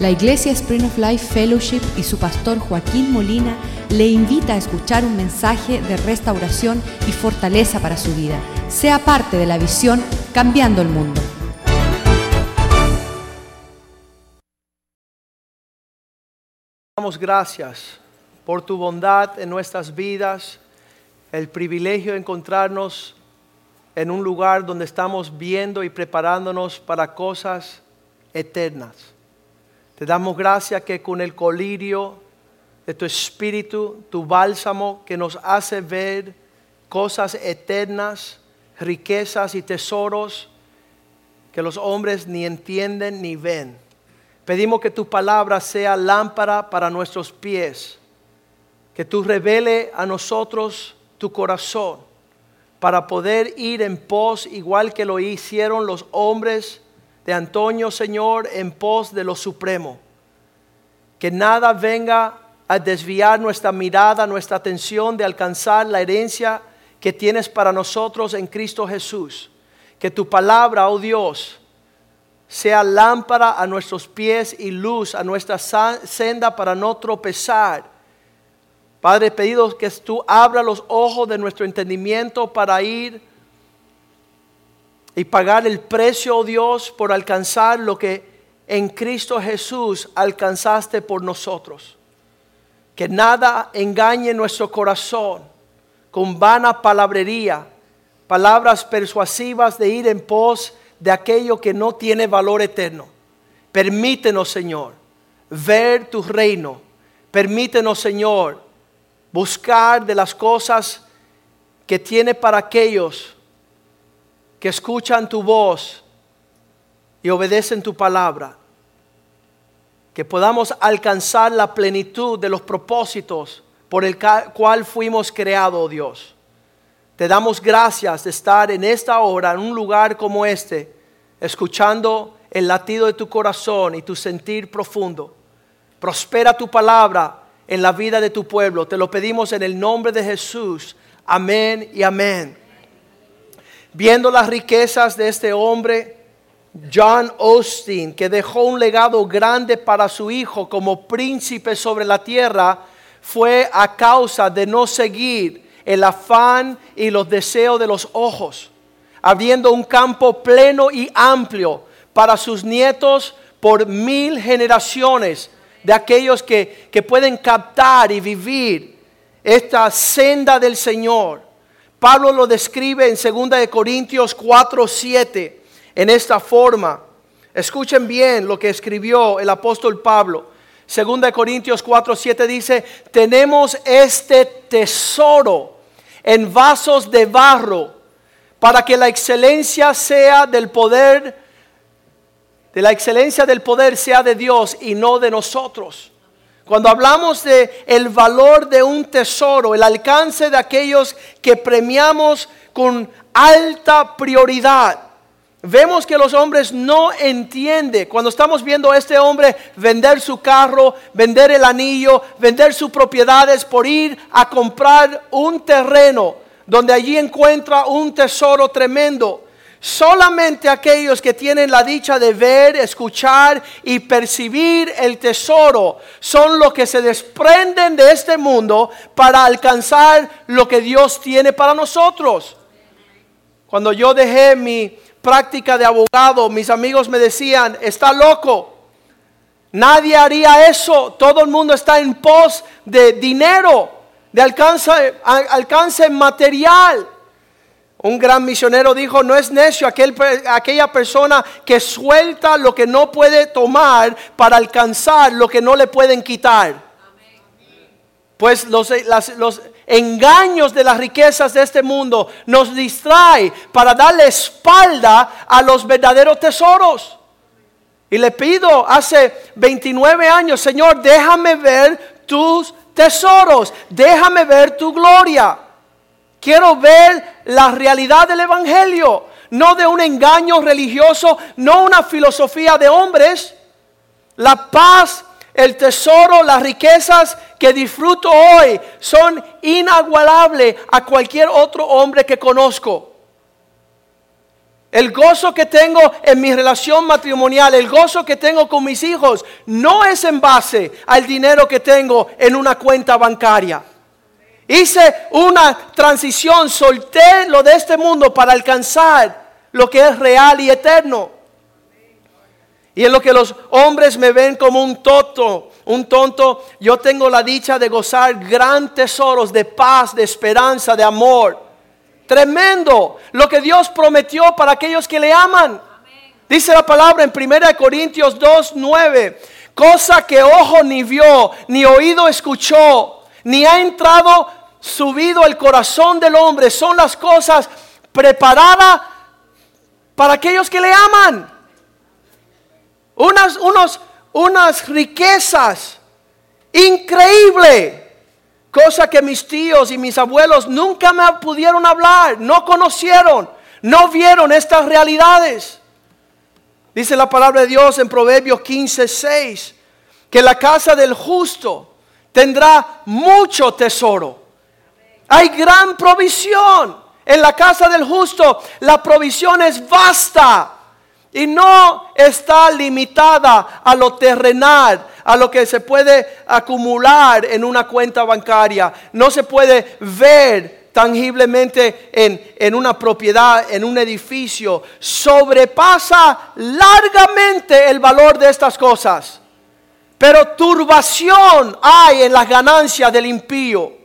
La Iglesia Spring of Life Fellowship y su pastor Joaquín Molina le invita a escuchar un mensaje de restauración y fortaleza para su vida. Sea parte de la visión Cambiando el Mundo. Damos gracias por tu bondad en nuestras vidas, el privilegio de encontrarnos en un lugar donde estamos viendo y preparándonos para cosas eternas. Te damos gracias que con el colirio de tu espíritu, tu bálsamo que nos hace ver cosas eternas, riquezas y tesoros que los hombres ni entienden ni ven. Pedimos que tu palabra sea lámpara para nuestros pies, que tú revele a nosotros tu corazón para poder ir en pos igual que lo hicieron los hombres de Antonio, Señor, en pos de lo supremo. Que nada venga a desviar nuestra mirada, nuestra atención de alcanzar la herencia que tienes para nosotros en Cristo Jesús. Que tu palabra, oh Dios, sea lámpara a nuestros pies y luz a nuestra senda para no tropezar. Padre, pedido que tú abra los ojos de nuestro entendimiento para ir y pagar el precio, oh Dios, por alcanzar lo que en Cristo Jesús alcanzaste por nosotros. Que nada engañe nuestro corazón con vana palabrería, palabras persuasivas de ir en pos de aquello que no tiene valor eterno. Permítenos, Señor, ver tu reino. Permítenos, Señor, buscar de las cosas que tiene para aquellos que escuchan tu voz y obedecen tu palabra. Que podamos alcanzar la plenitud de los propósitos por el cual fuimos creados, oh Dios. Te damos gracias de estar en esta hora, en un lugar como este, escuchando el latido de tu corazón y tu sentir profundo. Prospera tu palabra en la vida de tu pueblo. Te lo pedimos en el nombre de Jesús. Amén y amén viendo las riquezas de este hombre, John Austin, que dejó un legado grande para su hijo como príncipe sobre la tierra, fue a causa de no seguir el afán y los deseos de los ojos, abriendo un campo pleno y amplio para sus nietos por mil generaciones de aquellos que, que pueden captar y vivir esta senda del Señor Pablo lo describe en 2 Corintios 4, 7 en esta forma. Escuchen bien lo que escribió el apóstol Pablo. 2 Corintios 4, 7 dice, tenemos este tesoro en vasos de barro para que la excelencia sea del poder, de la excelencia del poder sea de Dios y no de nosotros. Cuando hablamos de el valor de un tesoro, el alcance de aquellos que premiamos con alta prioridad, vemos que los hombres no entienden. Cuando estamos viendo a este hombre vender su carro, vender el anillo, vender sus propiedades por ir a comprar un terreno donde allí encuentra un tesoro tremendo. Solamente aquellos que tienen la dicha de ver, escuchar y percibir el tesoro son los que se desprenden de este mundo para alcanzar lo que Dios tiene para nosotros. Cuando yo dejé mi práctica de abogado, mis amigos me decían, está loco. Nadie haría eso. Todo el mundo está en pos de dinero, de alcance, alcance material. Un gran misionero dijo, no es necio aquel, aquella persona que suelta lo que no puede tomar para alcanzar lo que no le pueden quitar. Pues los, los engaños de las riquezas de este mundo nos distrae para darle espalda a los verdaderos tesoros. Y le pido hace 29 años, Señor, déjame ver tus tesoros, déjame ver tu gloria. Quiero ver la realidad del Evangelio, no de un engaño religioso, no una filosofía de hombres. La paz, el tesoro, las riquezas que disfruto hoy son inagualables a cualquier otro hombre que conozco. El gozo que tengo en mi relación matrimonial, el gozo que tengo con mis hijos, no es en base al dinero que tengo en una cuenta bancaria. Hice una transición, solté lo de este mundo para alcanzar lo que es real y eterno. Y en lo que los hombres me ven como un tonto, un tonto, yo tengo la dicha de gozar gran tesoros de paz, de esperanza, de amor. Tremendo lo que Dios prometió para aquellos que le aman. Dice la palabra en 1 Corintios 2, 9, cosa que ojo ni vio, ni oído escuchó, ni ha entrado subido al corazón del hombre, son las cosas preparadas para aquellos que le aman. Unas, unos, unas riquezas increíbles Cosa que mis tíos y mis abuelos nunca me pudieron hablar, no conocieron, no vieron estas realidades. Dice la palabra de Dios en Proverbios 15, 6, que la casa del justo tendrá mucho tesoro. Hay gran provisión. En la casa del justo la provisión es vasta y no está limitada a lo terrenal, a lo que se puede acumular en una cuenta bancaria. No se puede ver tangiblemente en, en, una propiedad, en un edificio. Sobrepasa largamente el valor de estas cosas. Pero turbación hay en las ganancias del impío.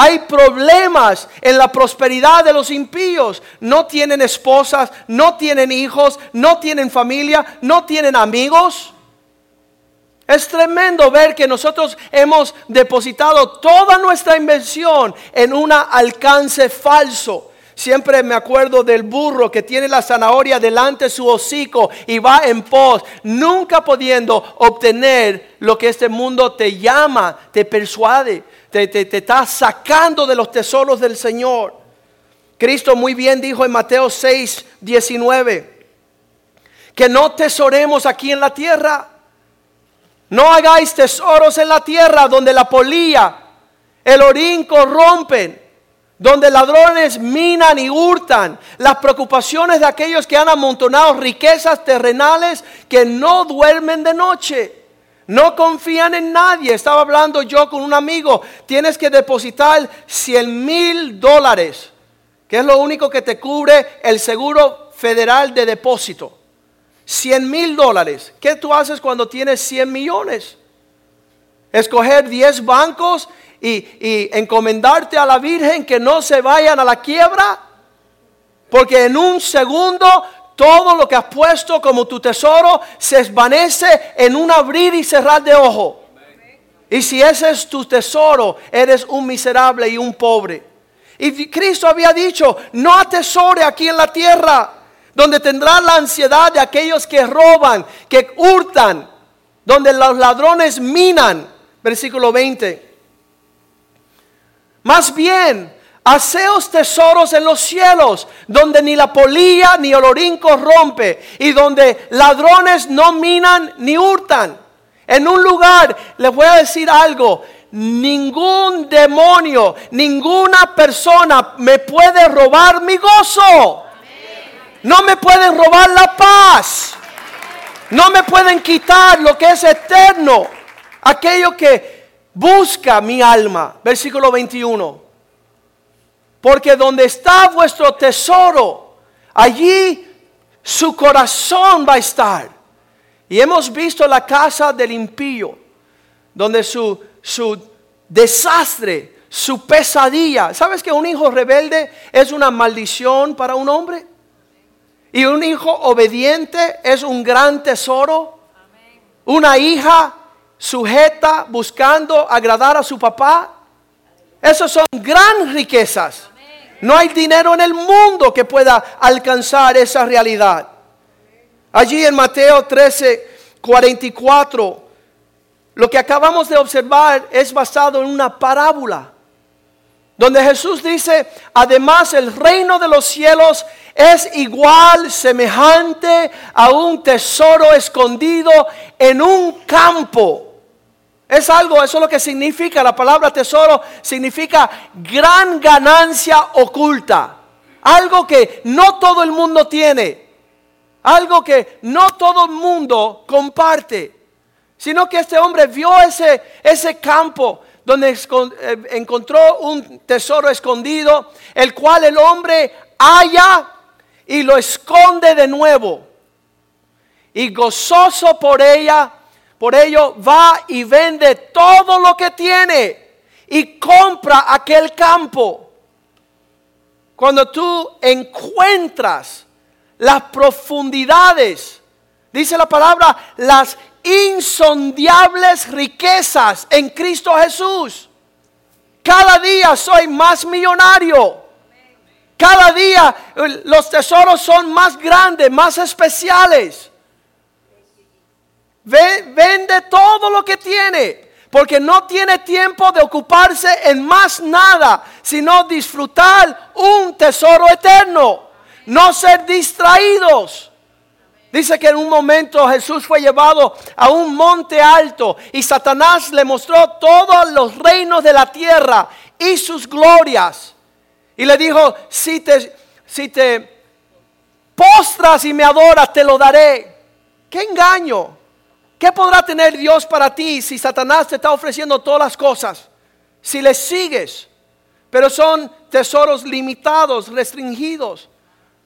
Hay problemas en la prosperidad de los impíos. No tienen esposas, no tienen hijos, no tienen familia, no tienen amigos. Es tremendo ver que nosotros hemos depositado toda nuestra inversión en un alcance falso. Siempre me acuerdo del burro que tiene la zanahoria delante de su hocico y va en pos, nunca pudiendo obtener lo que este mundo te llama, te persuade, te, te, está sacando de los tesoros del Señor. Cristo muy bien dijo en Mateo 6, 19, que no tesoremos aquí en la tierra no hagáis tesoros en la tierra donde la polilla, el orín corrompen, donde ladrones minan y hurtan. Las preocupaciones de aquellos que han amontonado riquezas terrenales que no duermen de noche. No confían en nadie. Estaba hablando yo con un amigo. Tienes que depositar 100 mil dólares, que es lo único que te cubre el seguro federal de depósito. 100 mil dólares. ¿Qué tú haces cuando tienes 100 millones? Escoger 10 bancos y, y, encomendarte a la Virgen que no se vayan a la quiebra. Porque en un segundo todo lo que has puesto como tu tesoro se desvanece en un abrir y cerrar de ojo. Y si ese es tu tesoro, eres un miserable y un pobre. Y Cristo había dicho, no atesore aquí en la tierra donde tendrá la ansiedad de aquellos que roban, que hurtan, donde los ladrones minan. Versículo 20. Más bien, haceos tesoros en los cielos, donde ni la polilla ni el orín corrompe, y donde ladrones no minan ni hurtan. En un lugar, les voy a decir algo, ningún demonio, ninguna persona me puede robar mi gozo. No me pueden robar la paz. No me pueden quitar lo que es eterno. Aquello que busca mi alma. Versículo 21. Porque donde está vuestro tesoro, allí su corazón va a estar. Y hemos visto la casa del impío, donde su, su desastre, su pesadilla. ¿Sabes que un hijo rebelde es una maldición para un hombre? Y un hijo obediente es un gran tesoro. Una hija sujeta buscando agradar a su papá. Esas son gran riquezas. No hay dinero en el mundo que pueda alcanzar esa realidad. Allí en Mateo 13, 44, lo que acabamos de observar es basado en una parábola. Donde Jesús dice, además el reino de los cielos es igual, semejante a un tesoro escondido en un campo. Es algo, eso es lo que significa la palabra tesoro, significa gran ganancia oculta. algo que no todo el mundo tiene, algo que no todo el mundo comparte, sino que este hombre vio ese, ese campo donde eh, encontró un tesoro escondido, el cual el hombre halla y lo esconde de nuevo. Y gozoso por ella, por ello va y vende todo lo que tiene y compra aquel campo. Cuando tú encuentras las profundidades, dice la palabra, las insondiables riquezas en Cristo Jesús. Cada día soy más millonario. Cada día los tesoros son más grandes, más especiales. Vende todo lo que tiene, porque no tiene tiempo de ocuparse en más nada, sino disfrutar un tesoro eterno, no ser distraídos. Dice que en un momento Jesús fue llevado a un monte alto y Satanás le mostró todos los reinos de la tierra y sus glorias. Y le dijo, si te, si te postras y me adoras, te lo daré. ¿Qué engaño? ¿Qué podrá tener Dios para ti si Satanás te está ofreciendo todas las cosas? Si le sigues. Pero son tesoros limitados, restringidos.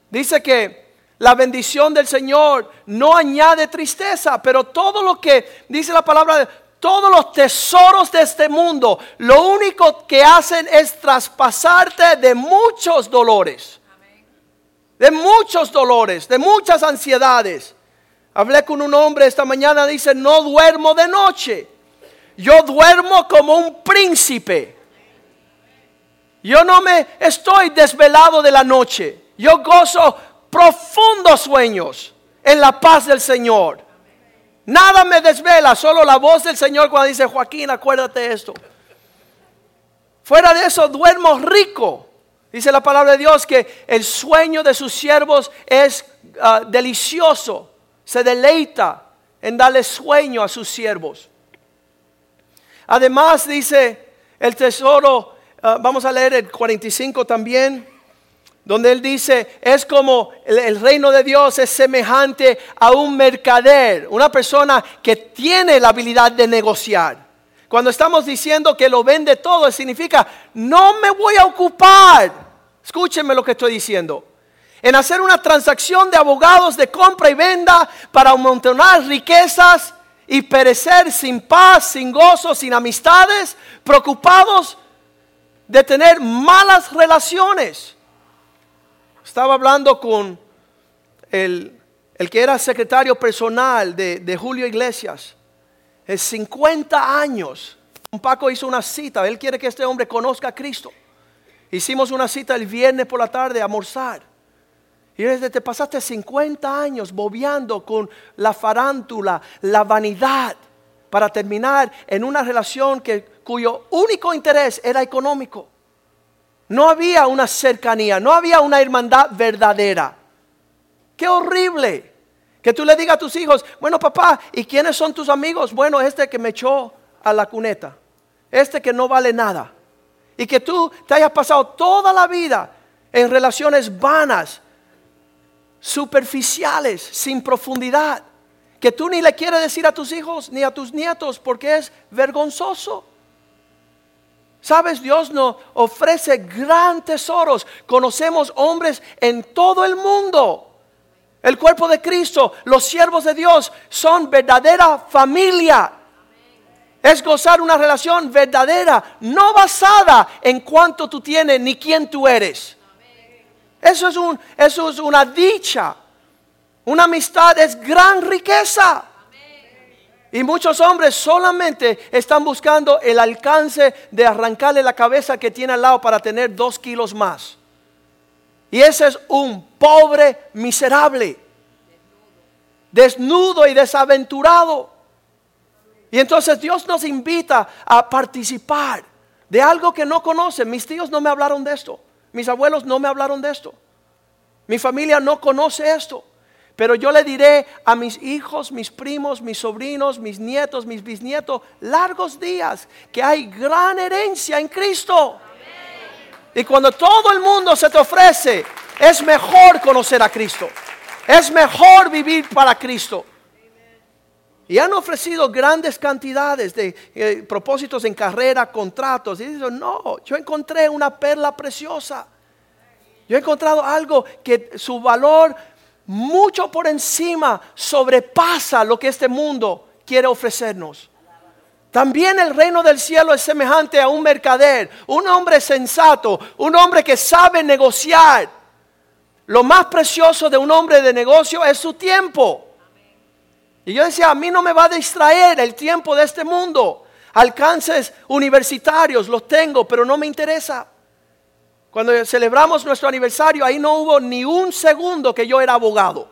Dice que la bendición del Señor no añade tristeza, pero todo lo que dice la palabra, todos los tesoros de este mundo, lo único que hacen es traspasarte de muchos dolores. De muchos dolores, de muchas ansiedades. Hablé con un hombre esta mañana, dice, no duermo de noche. Yo duermo como un príncipe. Yo no me estoy desvelado de la noche. Yo gozo profundos sueños en la paz del Señor. Nada me desvela, solo la voz del Señor cuando dice, Joaquín, acuérdate esto. Fuera de eso, duermo rico. Dice la palabra de Dios que el sueño de sus siervos es ah, delicioso se deleita en darle sueño a sus siervos. Además dice el tesoro, ah, vamos a leer el 45 también, donde él dice, es como el, reino de Dios es semejante a un mercader, una persona que tiene la habilidad de negociar. Cuando estamos diciendo que lo vende todo, significa, no me voy a ocupar. Escúchenme lo que estoy diciendo en hacer una transacción de abogados de compra y venta para amontonar riquezas y perecer sin paz, sin gozo, sin amistades, preocupados de tener malas relaciones. Estaba hablando con el, que era secretario personal de, de Julio Iglesias. Es 50 años. Paco hizo una cita. Él quiere que este hombre conozca a Cristo. Hicimos una cita el viernes por la tarde a almorzar. Y desde te pasaste 50 años bobeando con la farántula, la vanidad, para terminar en una relación cuyo único interés era económico. No había una cercanía, no había una hermandad verdadera. Qué horrible que tú le digas a tus hijos, bueno papá, ¿y quiénes son tus amigos? Bueno, este que me echó a la cuneta, este que no vale nada. Y que tú te hayas pasado toda la vida en relaciones vanas, superficiales, sin profundidad, que tú ni le quieres decir a tus hijos ni a tus nietos porque es vergonzoso. Sabes, Dios nos ofrece gran tesoros. Conocemos hombres en todo el mundo. El cuerpo de Cristo, los siervos de Dios son verdadera familia. Es gozar una relación verdadera, no basada en cuánto tú tienes ni quién tú eres. Eso es, un, eso es una dicha. Una amistad es gran riqueza. Y muchos hombres solamente están buscando el alcance de arrancarle la cabeza que tiene al lado para tener dos kilos más. Y ese es un pobre miserable, desnudo y desaventurado. Y entonces Dios nos invita a participar de algo que no conocen. Mis tíos no me hablaron de esto. Mis abuelos no me hablaron de esto. Mi familia no conoce esto. Pero yo le diré a mis hijos, mis primos, mis sobrinos, mis nietos, mis bisnietos, largos días, que hay gran herencia en Cristo. Y cuando todo el mundo se te ofrece Es mejor conocer a Cristo. Es mejor vivir para Cristo. Y han ofrecido grandes cantidades de eh, propósitos en carrera, contratos. Y dicen, no, yo encontré una perla preciosa. Yo he encontrado algo que su valor mucho por encima sobrepasa lo que este mundo quiere ofrecernos. También el reino del cielo es semejante a un mercader, un hombre sensato, un hombre que sabe negociar. Lo más precioso de un hombre de negocio es su tiempo. Y yo decía, a mí no me va a distraer el tiempo de este mundo. Alcances universitarios los tengo, pero no me interesa. Cuando celebramos nuestro aniversario, ahí no hubo ni un segundo que yo era abogado.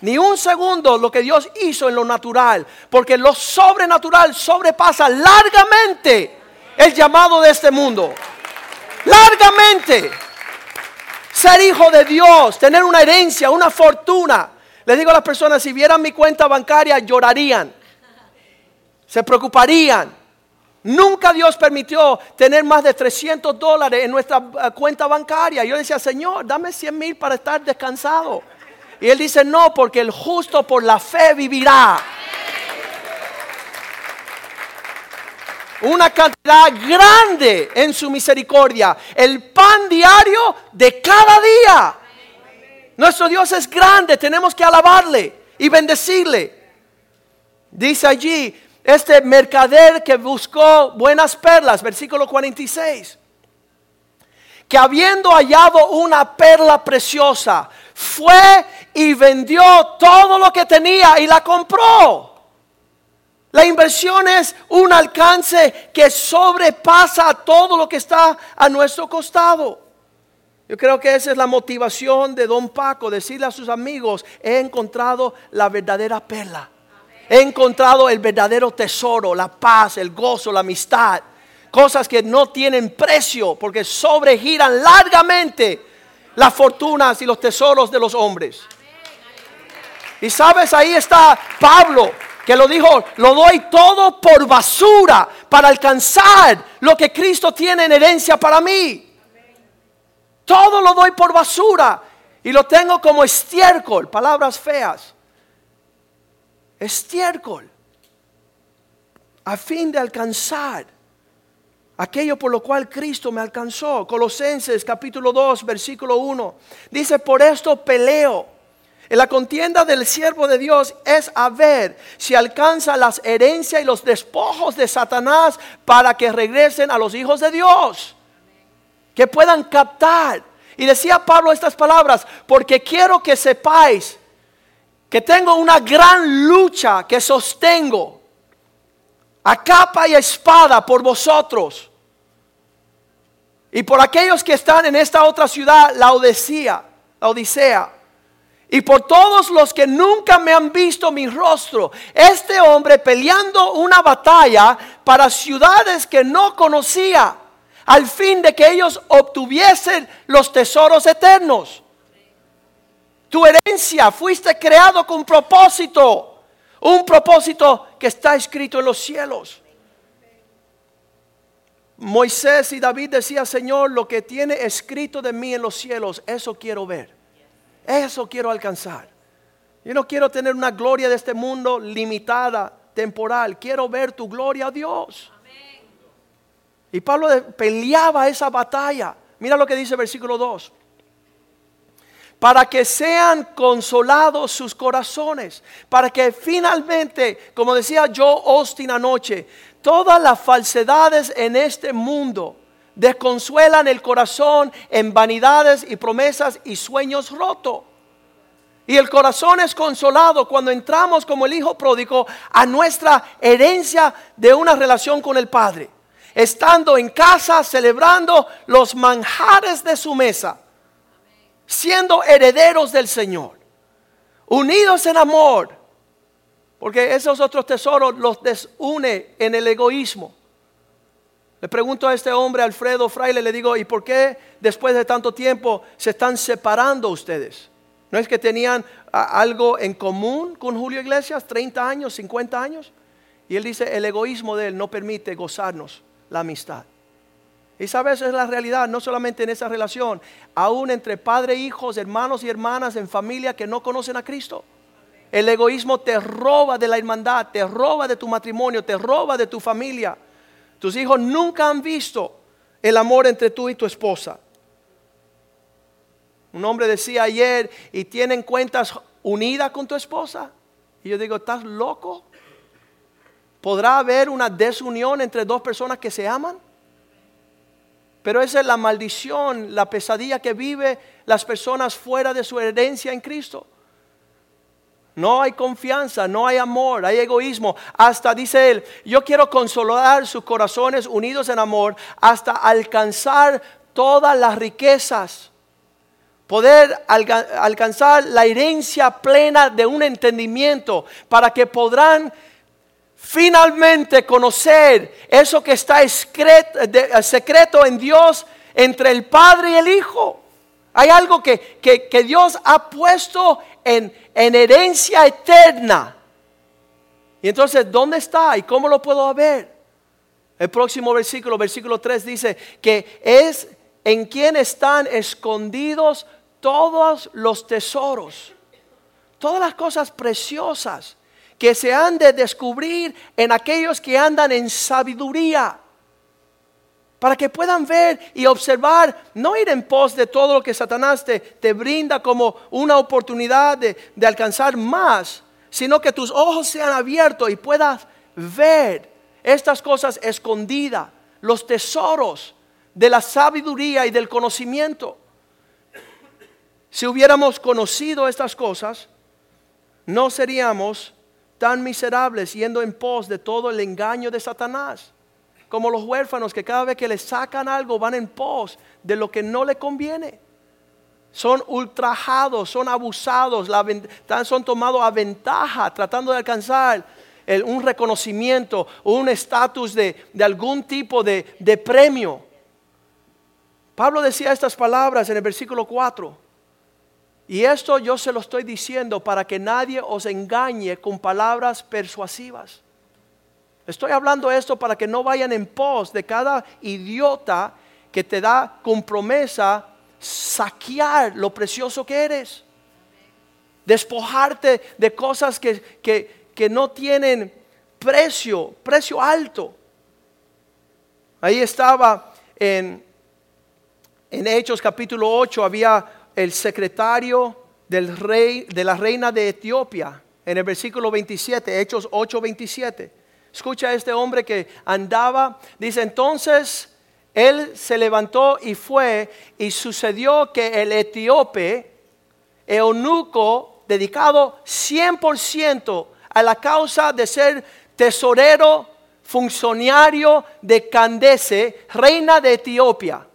Ni un segundo lo que Dios hizo en lo natural. Porque lo sobrenatural sobrepasa largamente el llamado de este mundo. Largamente. Ser hijo de Dios, tener una herencia, una fortuna. Les digo a las personas, si vieran mi cuenta bancaria, llorarían. Se preocuparían. Nunca Dios permitió tener más de 300 dólares en nuestra eh, cuenta bancaria. Yo decía, Señor, dame 100 mil para estar descansado. Y Él dice, no, porque el justo por la fe vivirá. Una cantidad grande en su misericordia. El pan diario de cada día. Nuestro Dios es grande, tenemos que alabarle y bendecirle. Dice allí, este mercader que buscó buenas perlas, versículo 46, que habiendo hallado una perla preciosa, fue y vendió todo lo que tenía y la compró. La inversión es un alcance que sobrepasa todo lo que está a nuestro costado. Yo creo que esa es la motivación de don Paco, decirle a sus amigos, he encontrado la verdadera perla. He encontrado el verdadero tesoro, la paz, el gozo, la amistad. Cosas que no tienen precio porque sobregiran largamente las fortunas y los tesoros de los hombres. Y sabes, ahí está Pablo, que lo dijo, lo doy todo por basura para alcanzar lo que Cristo tiene en herencia para mí. Todo lo doy por basura y lo tengo como estiércol, palabras feas estiércol a fin de alcanzar aquello por lo cual Cristo me alcanzó. Colosenses capítulo 2, versículo 1. Dice, por esto peleo. En la contienda del siervo de Dios es a ver si alcanza las herencias y los despojos de Satanás para que regresen a los hijos de Dios. Que puedan captar. Y decía Pablo estas palabras, porque quiero que sepáis que tengo una gran lucha que sostengo a capa y espada por vosotros y por aquellos que están en esta otra ciudad, la Odisea, la Odisea, y por todos los que nunca me han visto mi rostro. Este hombre peleando una batalla para ciudades que no conocía, al fin de que ellos obtuviesen los tesoros eternos. Tu herencia fuiste creado con propósito. Un propósito que está escrito en los cielos. Moisés y David decían, Señor, lo que tiene escrito de mí en los cielos, eso quiero ver. Eso quiero alcanzar. Yo no quiero tener una gloria de este mundo limitada, temporal. Quiero ver tu gloria, Dios. Y Pablo peleaba esa batalla. Mira lo que dice versículo 2 para que sean consolados sus corazones, para que finalmente, como decía yo Austin anoche, todas las falsedades en este mundo desconsuelan el corazón en vanidades y promesas y sueños rotos. Y el corazón es consolado cuando entramos como el hijo pródigo a nuestra herencia de una relación con el Padre. Estando en casa celebrando los manjares de su mesa siendo herederos del Señor, unidos en amor, porque esos otros tesoros los desune en el egoísmo. Le pregunto a este hombre, Alfredo Fraile, le digo, ¿y por qué después de tanto tiempo se están separando ustedes? ¿No es que tenían algo en común con Julio Iglesias, 30 años, 50 años? Y él dice, el egoísmo de él no permite gozarnos la amistad. Y sabes, es la realidad, no solamente en esa relación, aún entre padre, hijos, hermanos y hermanas en familia que no conocen a Cristo. El egoísmo te roba de la hermandad, te roba de tu matrimonio, te roba de tu familia. Tus hijos nunca han visto el amor entre tú y tu esposa. Un hombre decía ayer, ¿y tienen cuentas unidas con tu esposa? Y yo digo, ¿estás loco? ¿Podrá haber una desunión entre dos personas que se aman? Pero esa es la maldición, la pesadilla que vive las personas fuera de su herencia en Cristo. No hay confianza, no hay amor, hay egoísmo. Hasta dice él, yo quiero consolar sus corazones unidos en amor hasta alcanzar todas las riquezas. Poder alcanzar la herencia plena de un entendimiento para que podrán finalmente conocer eso que está secreto en Dios entre el Padre y el Hijo. Hay algo que, que, Dios ha puesto en, en, herencia eterna. Y entonces, ¿dónde está y cómo lo puedo ver? El próximo versículo, versículo 3 dice que es en quien están escondidos todos los tesoros, todas las cosas preciosas que se han de descubrir en aquellos que andan en sabiduría. Para que puedan ver y observar, no ir en pos de todo lo que Satanás te, te brinda como una oportunidad de, de alcanzar más, sino que tus ojos sean abiertos y puedas ver estas cosas escondidas, los tesoros de la sabiduría y del conocimiento. Si hubiéramos conocido estas cosas, no seríamos tan miserables yendo en pos de todo el engaño de Satanás. Como los huérfanos que cada vez que le sacan algo van en pos de lo que no le conviene. Son ultrajados, son abusados, son tomados a ventaja tratando de alcanzar un reconocimiento o un estatus de, algún tipo de, de premio. Pablo decía estas palabras en el versículo 4. Y esto yo se lo estoy diciendo para que nadie os engañe con palabras persuasivas. Estoy hablando esto para que no vayan en pos de cada idiota que te da con promesa saquear lo precioso que eres. Despojarte de cosas que, que no tienen precio, precio alto. Ahí estaba en, en Hechos capítulo 8, había el secretario del rey, de la reina de Etiopía, en el versículo 27, Hechos 8, 27. Escucha a este hombre que andaba, dice entonces, él se levantó y fue, y sucedió que el etíope, eunuco, dedicado 100% a la causa de ser tesorero, funcionario de Candace, reina de Etiopía,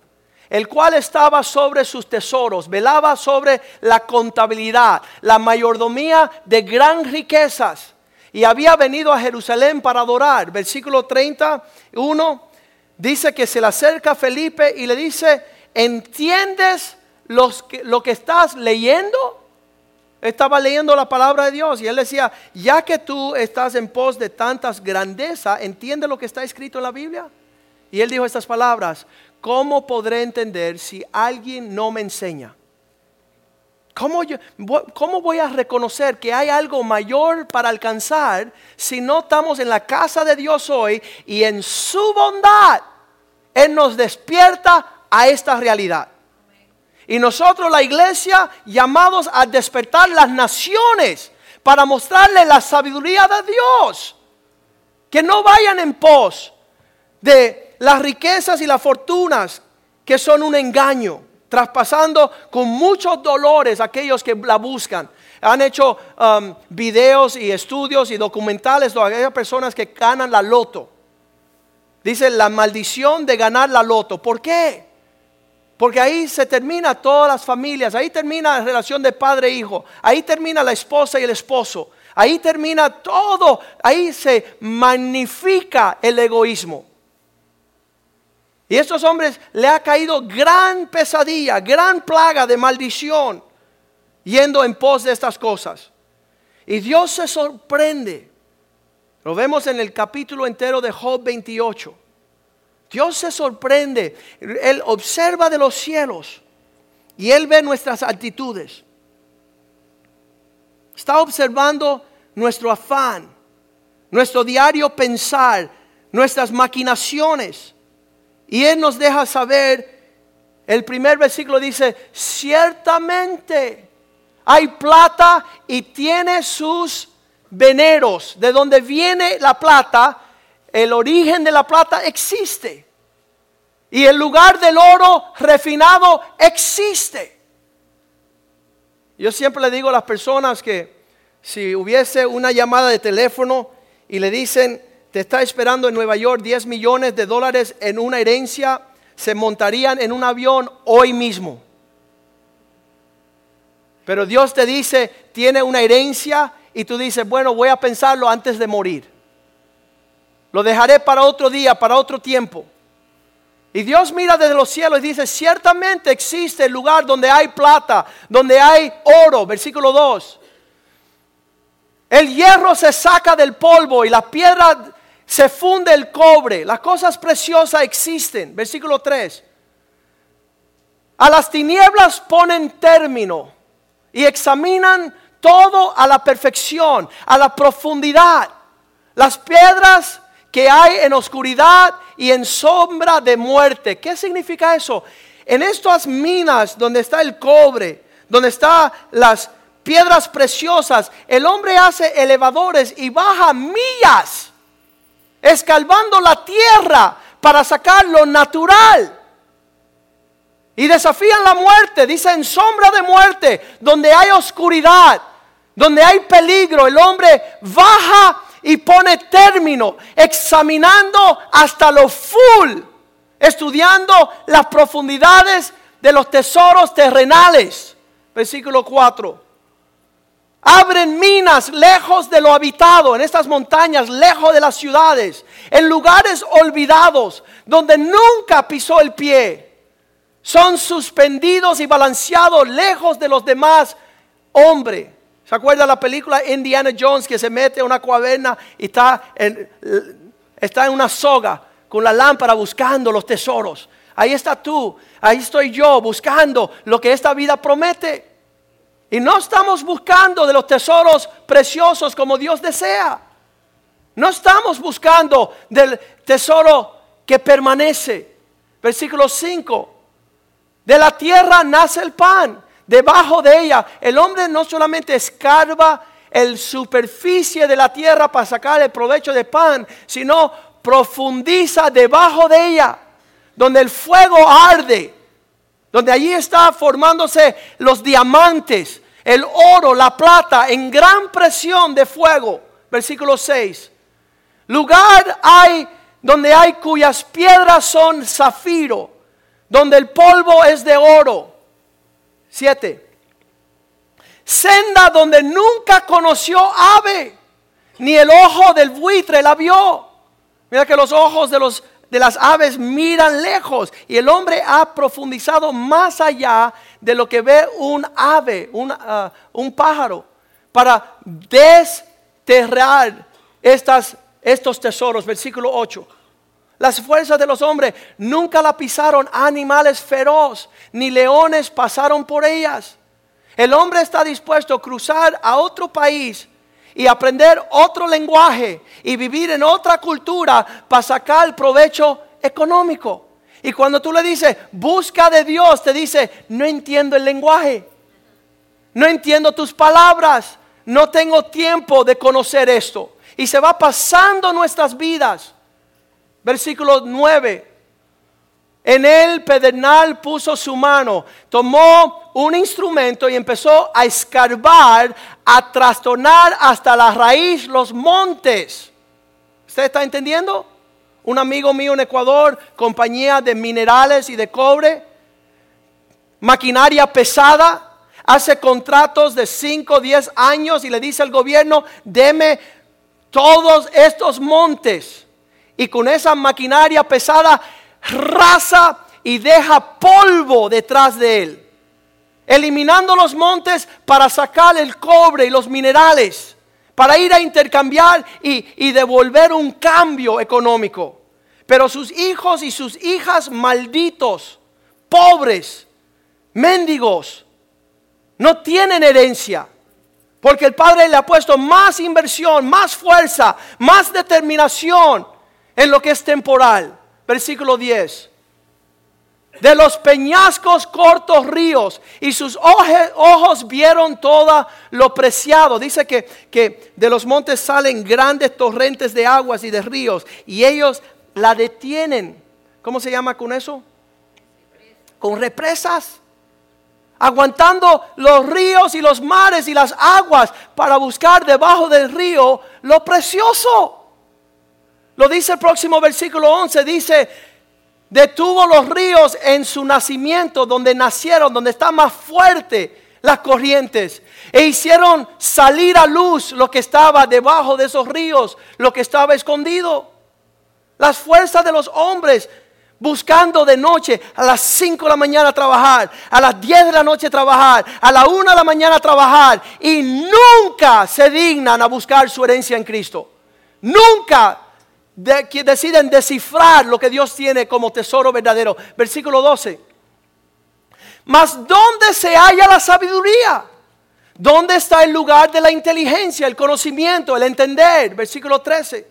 el cual estaba sobre sus tesoros, velaba sobre la contabilidad, la mayordomía de gran riquezas, y había venido a Jerusalén para adorar. Versículo 31 dice que se le acerca a Felipe y le dice, ¿entiendes lo que estás leyendo? Estaba leyendo la palabra de Dios y él decía, ya que tú estás en pos de tantas grandezas, ¿entiende lo que está escrito en la Biblia? Y él dijo estas palabras, ¿cómo podré entender si alguien no me enseña? ¿Cómo, ¿Cómo, voy a reconocer que hay algo mayor para alcanzar si no estamos en la casa de Dios hoy y en su bondad Él nos despierta a esta realidad? Y nosotros, la iglesia, llamados a despertar las naciones para mostrarle la sabiduría de Dios. Que no vayan en pos de las riquezas y las fortunas que son un engaño, traspasando con muchos dolores aquellos que la buscan. Han hecho um, videos y estudios y documentales de aquellas personas que ganan la loto. Dice la maldición de ganar la loto. ¿Por qué? Porque ahí se termina todas las familias, ahí termina la relación de padre e hijo, ahí termina la esposa y el esposo, ahí termina todo, ahí se magnifica el egoísmo. Y estos hombres le ha caído gran pesadilla, gran plaga de maldición, yendo en pos de estas cosas. Y Dios se sorprende. Lo vemos en el capítulo entero de Job 28. Dios se sorprende. Él observa de los cielos y Él ve nuestras actitudes. Está observando nuestro afán, nuestro diario pensar, nuestras maquinaciones. Y Él nos deja saber, el primer versículo dice, ciertamente hay plata y tiene sus veneros. De donde viene la plata, el origen de la plata existe. Y el lugar del oro refinado existe. Yo siempre le digo a las personas que si hubiese una llamada de teléfono y le dicen, te está esperando en Nueva York 10 millones de dólares en una herencia, se montarían en un avión hoy mismo. Pero Dios te dice, tiene una herencia y tú dices, bueno, voy a pensarlo antes de morir. Lo dejaré para otro día, para otro tiempo. Y Dios mira desde los cielos y dice, ciertamente existe el lugar donde hay plata, donde hay oro, versículo 2. El hierro se saca del polvo y la piedra se funde el cobre. Las cosas preciosas existen, versículo 3. A las tinieblas ponen término y examinan todo a la perfección, a la profundidad. Las piedras que hay en oscuridad y en sombra de muerte. ¿Qué significa eso? En estas minas donde está el cobre, donde están las piedras preciosas, el hombre hace elevadores y baja millas, escalvando la tierra para sacar lo natural. Y desafían la muerte, dice en sombra de muerte, donde hay oscuridad, donde hay peligro, el hombre baja y pone término, examinando hasta lo full, estudiando las profundidades de los tesoros terrenales. Versículo 4. Abren minas lejos de lo habitado, en estas montañas, lejos de las ciudades, en lugares olvidados, donde nunca pisó el pie. Son suspendidos y balanceados lejos de los demás hombres. ¿Se acuerda la película Indiana Jones que se mete a una caverna y está en, está en una soga con la lámpara buscando los tesoros? Ahí está tú, ahí estoy yo buscando lo que esta vida promete. Y no estamos buscando de los tesoros preciosos como Dios desea. No estamos buscando del tesoro que permanece. Versículo 5. De la tierra nace el pan debajo de ella. El hombre no solamente escarba el superficie de la tierra para sacar el provecho de pan, sino profundiza debajo de ella, donde el fuego arde, donde allí está formándose los diamantes, el oro, la plata, en gran presión de fuego. Versículo 6. Lugar hay donde hay cuyas piedras son zafiro, donde el polvo es de oro 7. Senda donde nunca conoció ave, ni el ojo del buitre la vio. Mira que los ojos de, los, de las aves miran lejos y el hombre ha profundizado más allá de lo que ve un ave, un, uh, un pájaro, para desterrar estas, estos tesoros. Versículo 8. Las fuerzas de los hombres nunca la pisaron animales feroz, ni leones pasaron por ellas. El hombre está dispuesto a cruzar a otro país y aprender otro lenguaje y vivir en otra cultura para sacar provecho económico. Y cuando tú le dices, busca de Dios, te dice, no entiendo el lenguaje, no entiendo tus palabras, no tengo tiempo de conocer esto. Y se va pasando nuestras vidas Versículo 9. En él Pedernal puso su mano, tomó un instrumento y empezó a escarbar, a trastornar hasta la raíz los montes. ¿Usted está entendiendo? Un amigo mío en Ecuador, compañía de minerales y de cobre, maquinaria pesada, hace contratos de 5 o 10 años y le dice al gobierno, deme todos estos montes y con esa maquinaria pesada raza y deja polvo detrás de él, eliminando los montes para sacar el cobre y los minerales, para ir a intercambiar y, y devolver un cambio económico. pero sus hijos y sus hijas malditos, pobres, mendigos, no tienen herencia. Porque el Padre le ha puesto más inversión, más fuerza, más determinación en lo que es temporal. Versículo 10. De los peñascos cortos ríos y sus ojos vieron todo lo preciado. Dice que, que de los montes salen grandes torrentes de aguas y de ríos y ellos la detienen. ¿Cómo se llama con eso? Con represas aguantando los ríos y los mares y las aguas para buscar debajo del río lo precioso. Lo dice el próximo versículo 11, dice, detuvo los ríos en su nacimiento, donde nacieron, donde está más fuerte las corrientes, e hicieron salir a luz lo que estaba debajo de esos ríos, lo que estaba escondido. Las fuerzas de los hombres buscando de noche a las 5 de la mañana trabajar, a las 10 de la noche trabajar, a la 1 de la mañana trabajar y nunca se dignan a buscar su herencia en Cristo. Nunca deciden descifrar lo que Dios tiene como tesoro verdadero. Versículo 12. Mas ¿dónde se halla la sabiduría? ¿Dónde está el lugar de la inteligencia, el conocimiento, el entender? Versículo 13.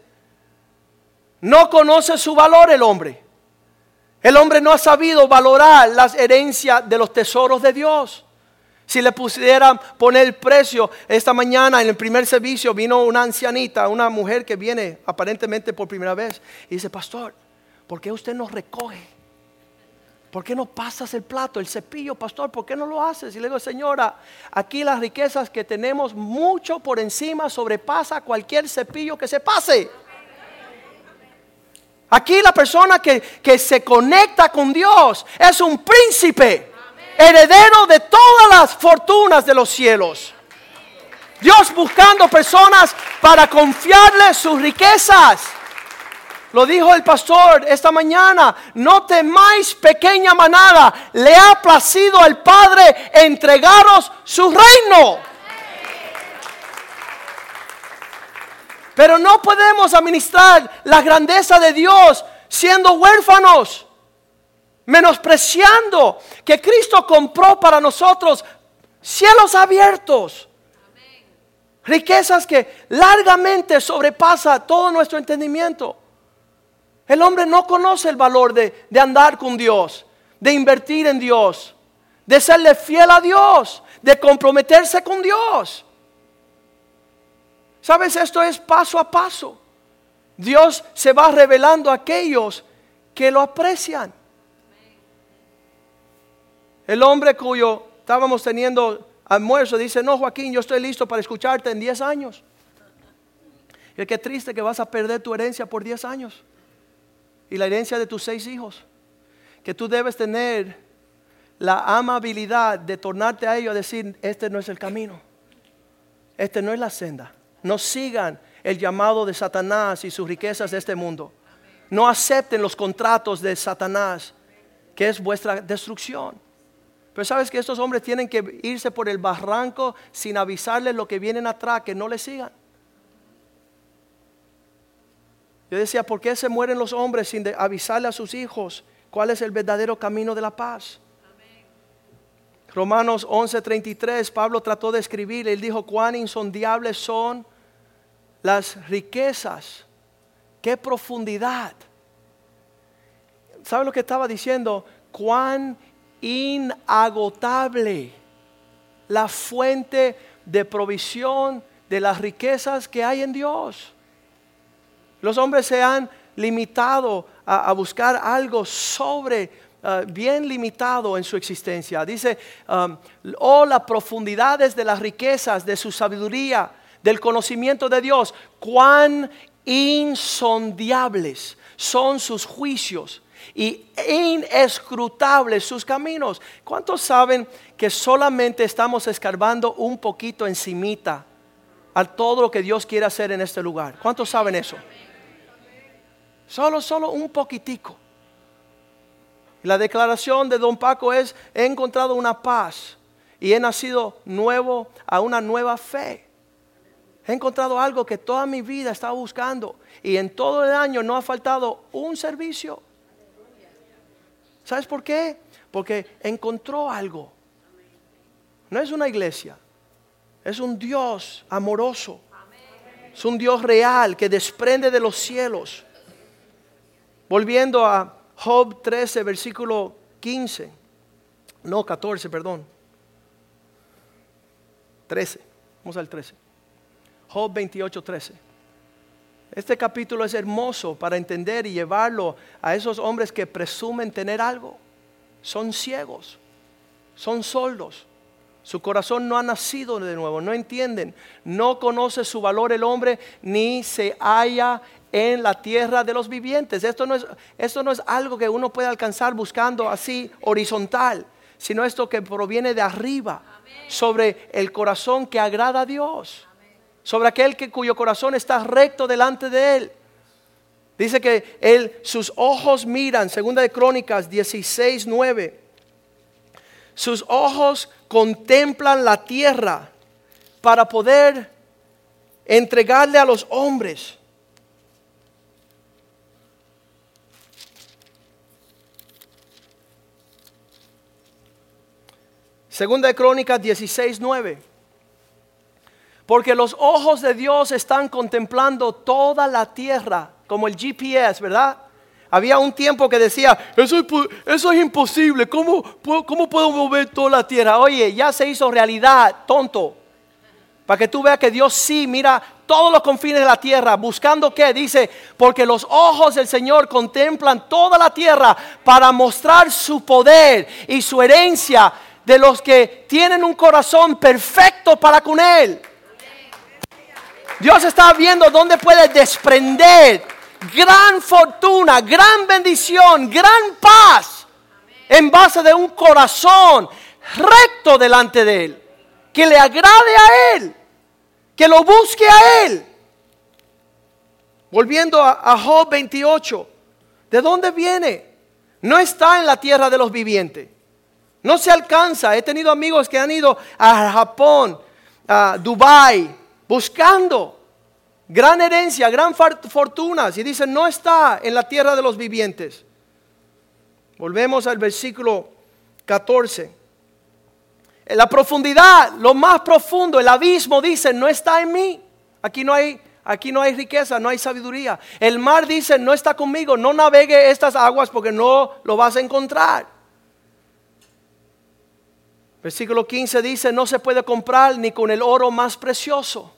No conoce su valor el hombre el hombre no ha sabido valorar las herencias de los tesoros de Dios. Si le pusieran poner el precio, esta mañana en el primer servicio vino una ancianita, una mujer que viene aparentemente por primera vez y dice, pastor, ¿por qué usted no recoge? ¿Por qué no pasas el plato, el cepillo, pastor? ¿Por qué no lo haces? Y le digo, señora, aquí las riquezas que tenemos mucho por encima sobrepasa cualquier cepillo que se pase. Aquí la persona que, se conecta con Dios es un príncipe, heredero de todas las fortunas de los cielos. Dios buscando personas para confiarle sus riquezas. Lo dijo el pastor esta mañana, no temáis pequeña manada, le ha placido al Padre entregaros su reino. Pero no podemos administrar la grandeza de Dios siendo huérfanos, menospreciando que Cristo compró para nosotros cielos abiertos. Riquezas que largamente sobrepasa todo nuestro entendimiento. El hombre no conoce el valor de, de andar con Dios, de invertir en Dios, de serle fiel a Dios, de comprometerse con Dios. ¿Sabes? Esto es paso a paso. Dios se va revelando a aquellos que lo aprecian. El hombre cuyo estábamos teniendo almuerzo dice, no Joaquín, yo estoy listo para escucharte en 10 años. Y qué triste que vas a perder tu herencia por 10 años. Y la herencia de tus seis hijos. Que tú debes tener la amabilidad de tornarte a ellos a decir, este no es el camino. Este no es la senda. No sigan el llamado de Satanás y sus riquezas de este mundo. No acepten los contratos de Satanás, que es vuestra destrucción. Pero sabes que estos hombres tienen que irse por el barranco sin avisarles lo que vienen atrás, que no les sigan. Yo decía, ¿por qué se mueren los hombres sin avisarle a sus hijos cuál es el verdadero camino de la paz? Romanos 11:33, Pablo trató de escribir, él dijo, cuán insondiables son las riquezas, qué profundidad. ¿Sabe lo que estaba diciendo? Cuán inagotable la fuente de provisión de las riquezas que hay en Dios. Los hombres se han limitado a, buscar algo sobre Uh, bien limitado en su existencia. Dice, um, oh las profundidades de las riquezas, de su sabiduría, del conocimiento de Dios, cuán insondiables son sus juicios y inescrutables sus caminos. ¿Cuántos saben que solamente estamos escarbando un poquito encimita a todo lo que Dios quiere hacer en este lugar? ¿Cuántos saben eso? Solo, solo un poquitico. La declaración de don Paco es, he encontrado una paz y he nacido nuevo a una nueva fe. He encontrado algo que toda mi vida estaba buscando y en todo el año no ha faltado un servicio. ¿Sabes por qué? Porque encontró algo. No es una iglesia, es un Dios amoroso. Es un Dios real que desprende de los cielos. Volviendo a Job 13, versículo 15. No, 14, perdón. 13. Vamos al 13. Job 28, 13. Este capítulo es hermoso para entender y llevarlo a esos hombres que presumen tener algo. Son ciegos, son soldos. Su corazón no ha nacido de nuevo, no entienden, no conoce su valor el hombre, ni se halla en la tierra de los vivientes. Esto no es, esto no es algo que uno puede alcanzar buscando así horizontal, sino esto que proviene de arriba, sobre el corazón que agrada a Dios sobre aquel que, cuyo corazón está recto delante de él. Dice que él, sus ojos miran, segunda de Crónicas 16, 9. Sus ojos contemplan la tierra para poder entregarle a los hombres. Segunda de Crónicas 16, 9. Porque los ojos de Dios están contemplando toda la tierra, como el GPS, ¿verdad? Había un tiempo que decía, eso es, imposible, ¿Cómo, ¿cómo puedo mover toda la tierra? Oye, ya se hizo realidad, tonto. Para que tú veas que Dios sí mira todos los confines de la tierra, buscando qué, dice, porque los ojos del Señor contemplan toda la tierra para mostrar su poder y su herencia de los que tienen un corazón perfecto para con Él. Dios está viendo dónde puede desprender gran fortuna, gran bendición, gran paz en base de un corazón recto delante de Él, que le agrade a Él, que lo busque a Él. Volviendo a, Job 28, ¿de dónde viene? No está en la tierra de los vivientes. No se alcanza. He tenido amigos que han ido a Japón, a Dubai, buscando gran herencia, gran fortuna. Y dice, no está en la tierra de los vivientes. Volvemos al versículo 14. En la profundidad, lo más profundo, el abismo dice, no está en mí. Aquí no hay, aquí no hay riqueza, no hay sabiduría. El mar dice, no está conmigo, no navegue estas aguas porque no lo vas a encontrar. Versículo 15 dice, no se puede comprar ni con el oro más precioso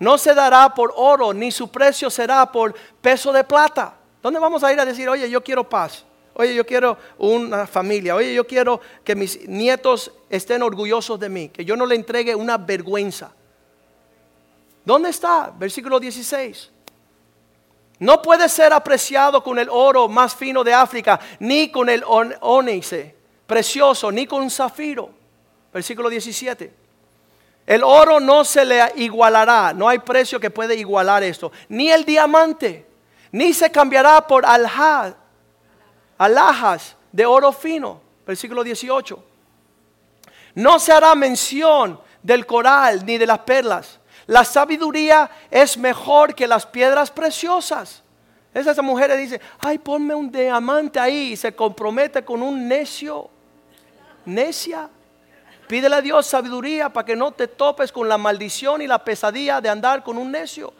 no se dará por oro, ni su precio será por peso de plata. ¿Dónde vamos a ir a decir, oye, yo quiero paz? Oye, yo quiero una familia. Oye, yo quiero que mis nietos estén orgullosos de mí, que yo no le entregue una vergüenza. ¿Dónde está? Versículo 16. No puede ser apreciado con el oro más fino de África, ni con el ónice precioso, ni con zafiro. Versículo 17. El oro no se le igualará, no hay precio que puede igualar esto, ni el diamante, ni se cambiará por alhajas, alhajas de oro fino. Versículo 18. No se hará mención del coral ni de las perlas. La sabiduría es mejor que las piedras preciosas. Esa mujer dice, ay, ponme un diamante ahí y se compromete con un necio, necia. Pídele a Dios sabiduría para que no te topes con la maldición y la pesadilla de andar con un necio.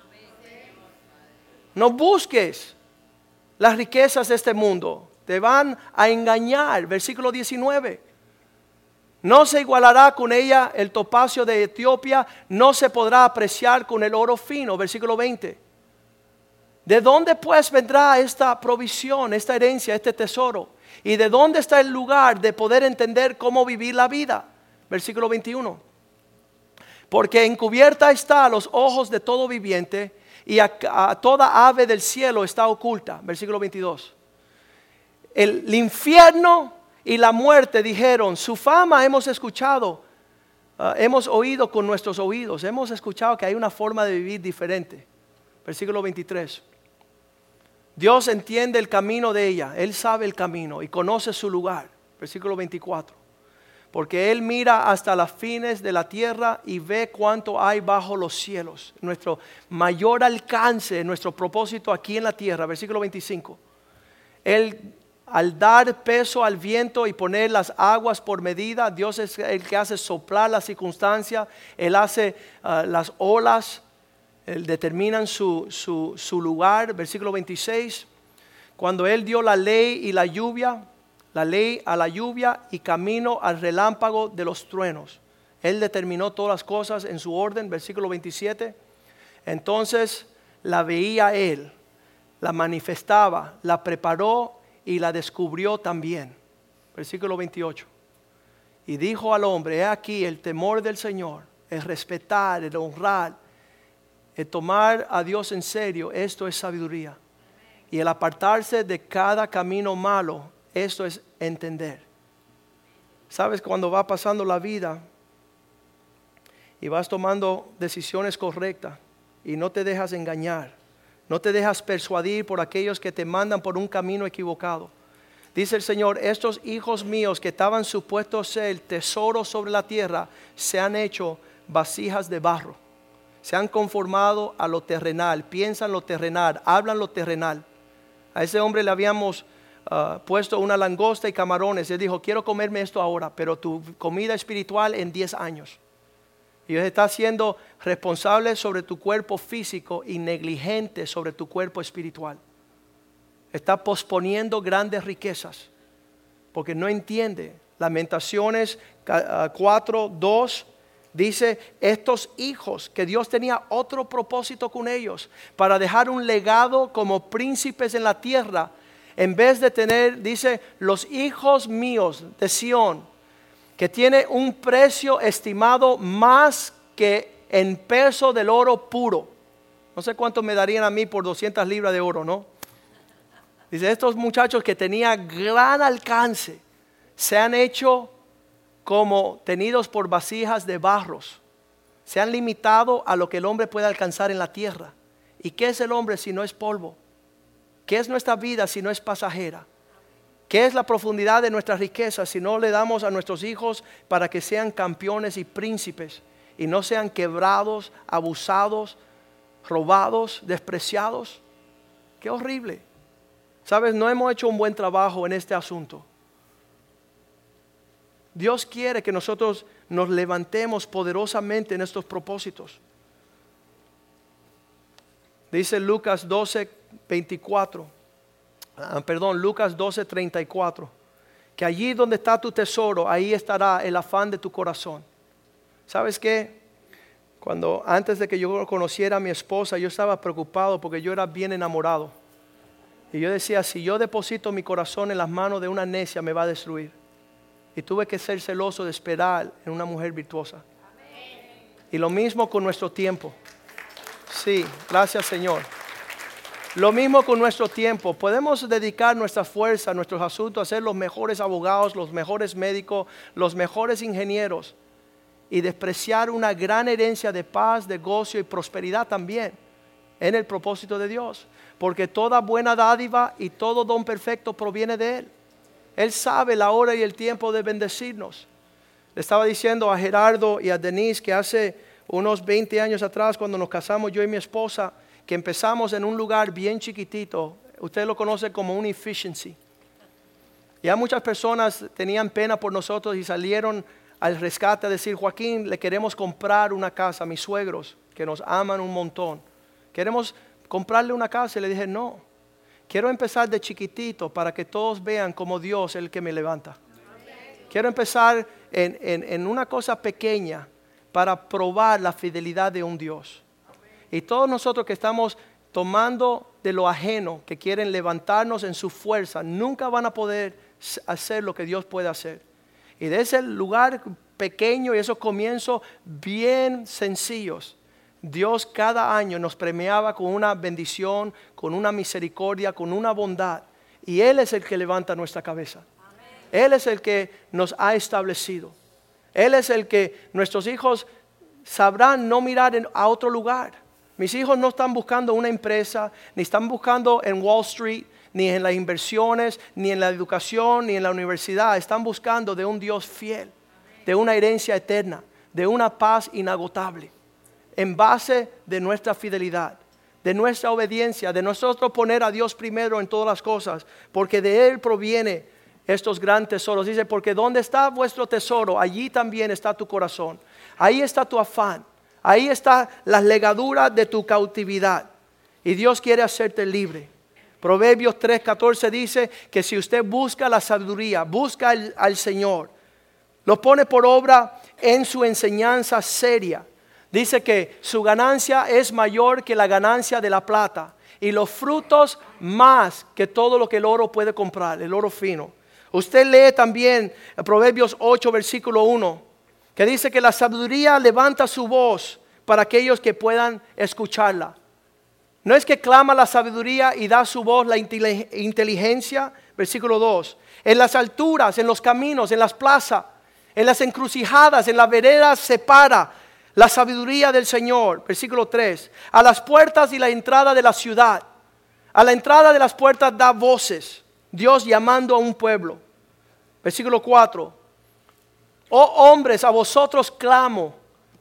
No busques las riquezas de este mundo. Te van a engañar. Versículo 19. No se igualará con ella el topacio de Etiopía, no se podrá apreciar con el oro fino. Versículo 20. ¿De dónde pues vendrá esta provisión, esta herencia, este tesoro? ¿Y de dónde está el lugar de poder entender cómo vivir la vida? Versículo 21. Porque encubierta está a los ojos de todo viviente y a, toda ave del cielo está oculta. Versículo 22. El, infierno y la muerte dijeron, su fama hemos escuchado, ah, hemos oído con nuestros oídos, hemos escuchado que hay una forma de vivir diferente. Versículo 23. Dios entiende el camino de ella, Él sabe el camino y conoce su lugar. Versículo 24 porque Él mira hasta las fines de la tierra y ve cuánto hay bajo los cielos. Nuestro mayor alcance, nuestro propósito aquí en la tierra, versículo 25. Él al dar peso al viento y poner las aguas por medida, Dios es el que hace soplar la circunstancia, Él hace ah, las olas, Él determinan su, su, su lugar, versículo 26. Cuando Él dio la ley y la lluvia, la ley a la lluvia y camino al relámpago de los truenos. Él determinó todas las cosas en su orden, versículo 27. Entonces la veía Él, la manifestaba, la preparó y la descubrió también. Versículo 28. Y dijo al hombre, he aquí el temor del Señor, el respetar, el honrar, el tomar a Dios en serio, esto es sabiduría. Y el apartarse de cada camino malo, esto es entender. Sabes, cuando va pasando la vida y vas tomando decisiones correctas y no te dejas engañar, no te dejas persuadir por aquellos que te mandan por un camino equivocado. Dice el Señor, estos hijos míos que estaban supuestos ser tesoros sobre la tierra, se han hecho vasijas de barro. Se han conformado a lo terrenal, piensan lo terrenal, hablan lo terrenal. A ese hombre le habíamos ah, puesto una langosta y camarones. Él dijo, quiero comerme esto ahora, pero tu comida espiritual en 10 años. Y está siendo responsable sobre tu cuerpo físico y negligente sobre tu cuerpo espiritual. Está posponiendo grandes riquezas porque no entiende. Lamentaciones 4, 2 ah, dice, estos hijos, que Dios tenía otro propósito con ellos, para dejar un legado como príncipes en la tierra, en vez de tener, dice, los hijos míos de Sión, que tiene un precio estimado más que en peso del oro puro. No sé cuánto me darían a mí por 200 libras de oro, ¿no? Dice, estos muchachos que tenían gran alcance se han hecho como tenidos por vasijas de barros. Se han limitado a lo que el hombre puede alcanzar en la tierra. ¿Y qué es el hombre si no es polvo? ¿Qué es nuestra vida si no es pasajera? ¿Qué es la profundidad de nuestras riquezas si no le damos a nuestros hijos para que sean campeones y príncipes y no sean quebrados, abusados, robados, despreciados? Qué horrible. Sabes, no hemos hecho un buen trabajo en este asunto. Dios quiere que nosotros nos levantemos poderosamente en estos propósitos. Dice Lucas 12, 24 Ah, perdón, Lucas 12, 34, que allí donde está tu tesoro, ahí estará el afán de tu corazón. ¿Sabes qué? Cuando antes de que yo conociera a mi esposa, yo estaba preocupado porque yo era bien enamorado. Y yo decía, si yo deposito mi corazón en las manos de una necia, me va a destruir. Y tuve que ser celoso de esperar en una mujer virtuosa. Y lo mismo con nuestro tiempo. Sí, gracias Señor. Lo mismo con nuestro tiempo. Podemos dedicar nuestra fuerza, nuestros asuntos a ser los mejores abogados, los mejores médicos, los mejores ingenieros y despreciar una gran herencia de paz, de y prosperidad también en el propósito de Dios. Porque toda buena dádiva y todo don perfecto proviene de Él. Él sabe la hora y el tiempo de bendecirnos. Le estaba diciendo a Gerardo y a Denise que hace unos 20 años atrás, cuando nos casamos yo y mi esposa, que empezamos en un lugar bien chiquitito, usted lo conoce como un efficiency. Ya muchas personas tenían pena por nosotros y salieron al rescate a decir, Joaquín, le queremos comprar una casa a mis suegros, que nos aman un montón. Queremos comprarle una casa y le dije, no, quiero empezar de chiquitito para que todos vean como Dios es el que me levanta. Quiero empezar en, en una cosa pequeña para probar la fidelidad de un Dios. Y todos nosotros que estamos tomando de lo ajeno, que quieren levantarnos en su fuerza, nunca van a poder hacer lo que Dios puede hacer. Y de ese lugar pequeño y esos comienzos bien sencillos, Dios cada año nos premiaba con una bendición, con una misericordia, con una bondad. Y Él es el que levanta nuestra cabeza. Él es el que nos ha establecido. Él es el que nuestros hijos sabrán no mirar a otro lugar. Mis hijos no están buscando una empresa, ni están buscando en Wall Street, ni en las inversiones, ni en la educación, ni en la universidad. Están buscando de un Dios fiel. de una herencia eterna, de una paz inagotable, en base de nuestra fidelidad, de nuestra obediencia, de nosotros poner a Dios primero en todas las cosas, porque de Él proviene estos grandes tesoros. Dice, porque donde está vuestro tesoro, allí también está tu corazón. Ahí está tu afán. Ahí está las legaduras de tu cautividad. Y Dios quiere hacerte libre. Proverbios 3:14 dice que si usted busca la sabiduría, busca al, Señor, lo pone por obra en su enseñanza seria. Dice que su ganancia es mayor que la ganancia de la plata y los frutos más que todo lo que el oro puede comprar, el oro fino. Usted lee también Proverbios 8, versículo 1, que dice que la sabiduría levanta su voz para aquellos que puedan escucharla. No es que clama la sabiduría y da su voz la inteligencia, versículo 2. En las alturas, en los caminos, en las plazas, en las encrucijadas, en las veredas se para la sabiduría del Señor, versículo 3. A las puertas y la entrada de la ciudad. A la entrada de las puertas da voces. Dios llamando a un pueblo. Versículo 4. Oh hombres, a vosotros clamo.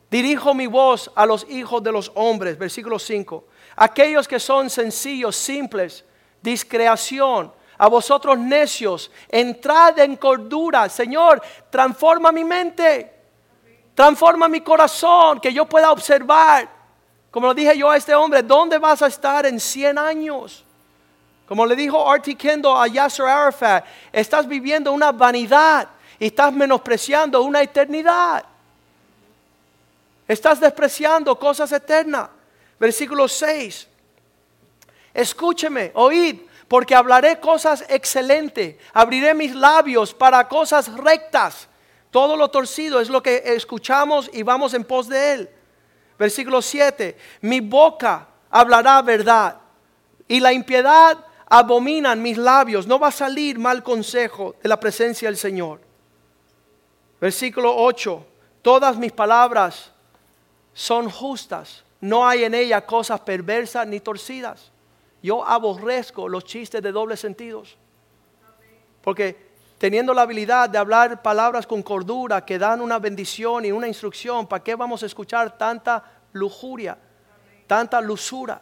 Dirijo mi voz a los hijos de los hombres. Versículo 5. Aquellos que son sencillos, simples, discreación. A vosotros necios, entrad en cordura. Señor, transforma mi mente. Transforma mi corazón, que yo pueda observar. Como lo dije yo a este hombre, ¿dónde vas a estar en 100 años? Como le dijo Artie Kendall a Yasser Arafat, estás viviendo una vanidad y estás menospreciando una eternidad. Estás despreciando cosas eternas. Versículo 6. Escúcheme, oíd, porque hablaré cosas excelentes. Abriré mis labios para cosas rectas. Todo lo torcido es lo que escuchamos y vamos en pos de él. Versículo 7. Mi boca hablará verdad y la impiedad abominan mis labios, no va a salir mal consejo de la presencia del Señor. Versículo 8, todas mis palabras son justas, no hay en ella cosas perversas ni torcidas. Yo aborrezco los chistes de dobles sentidos. Porque teniendo la habilidad de hablar palabras con cordura que dan una bendición y una instrucción, ¿para qué vamos a escuchar tanta lujuria, tanta lusura?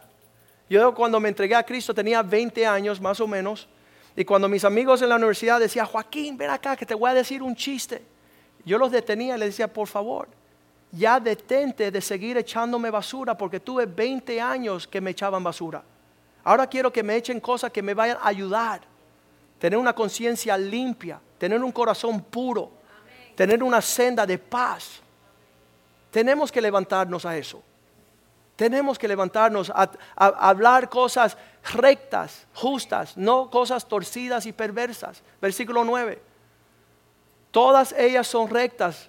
Yo cuando me entregué a Cristo tenía 20 años más o menos. Y cuando mis amigos en la universidad decían, Joaquín, ven acá que te voy a decir un chiste. Yo los detenía y les decía, por favor, ya detente de seguir echándome basura porque tuve 20 años que me echaban basura. Ahora quiero que me echen cosas que me vayan a ayudar. Tener una conciencia limpia, tener un corazón puro, tener una senda de paz. Tenemos que levantarnos a eso. Tenemos que levantarnos a, hablar cosas rectas, justas, no cosas torcidas y perversas. Versículo 9. Todas ellas son rectas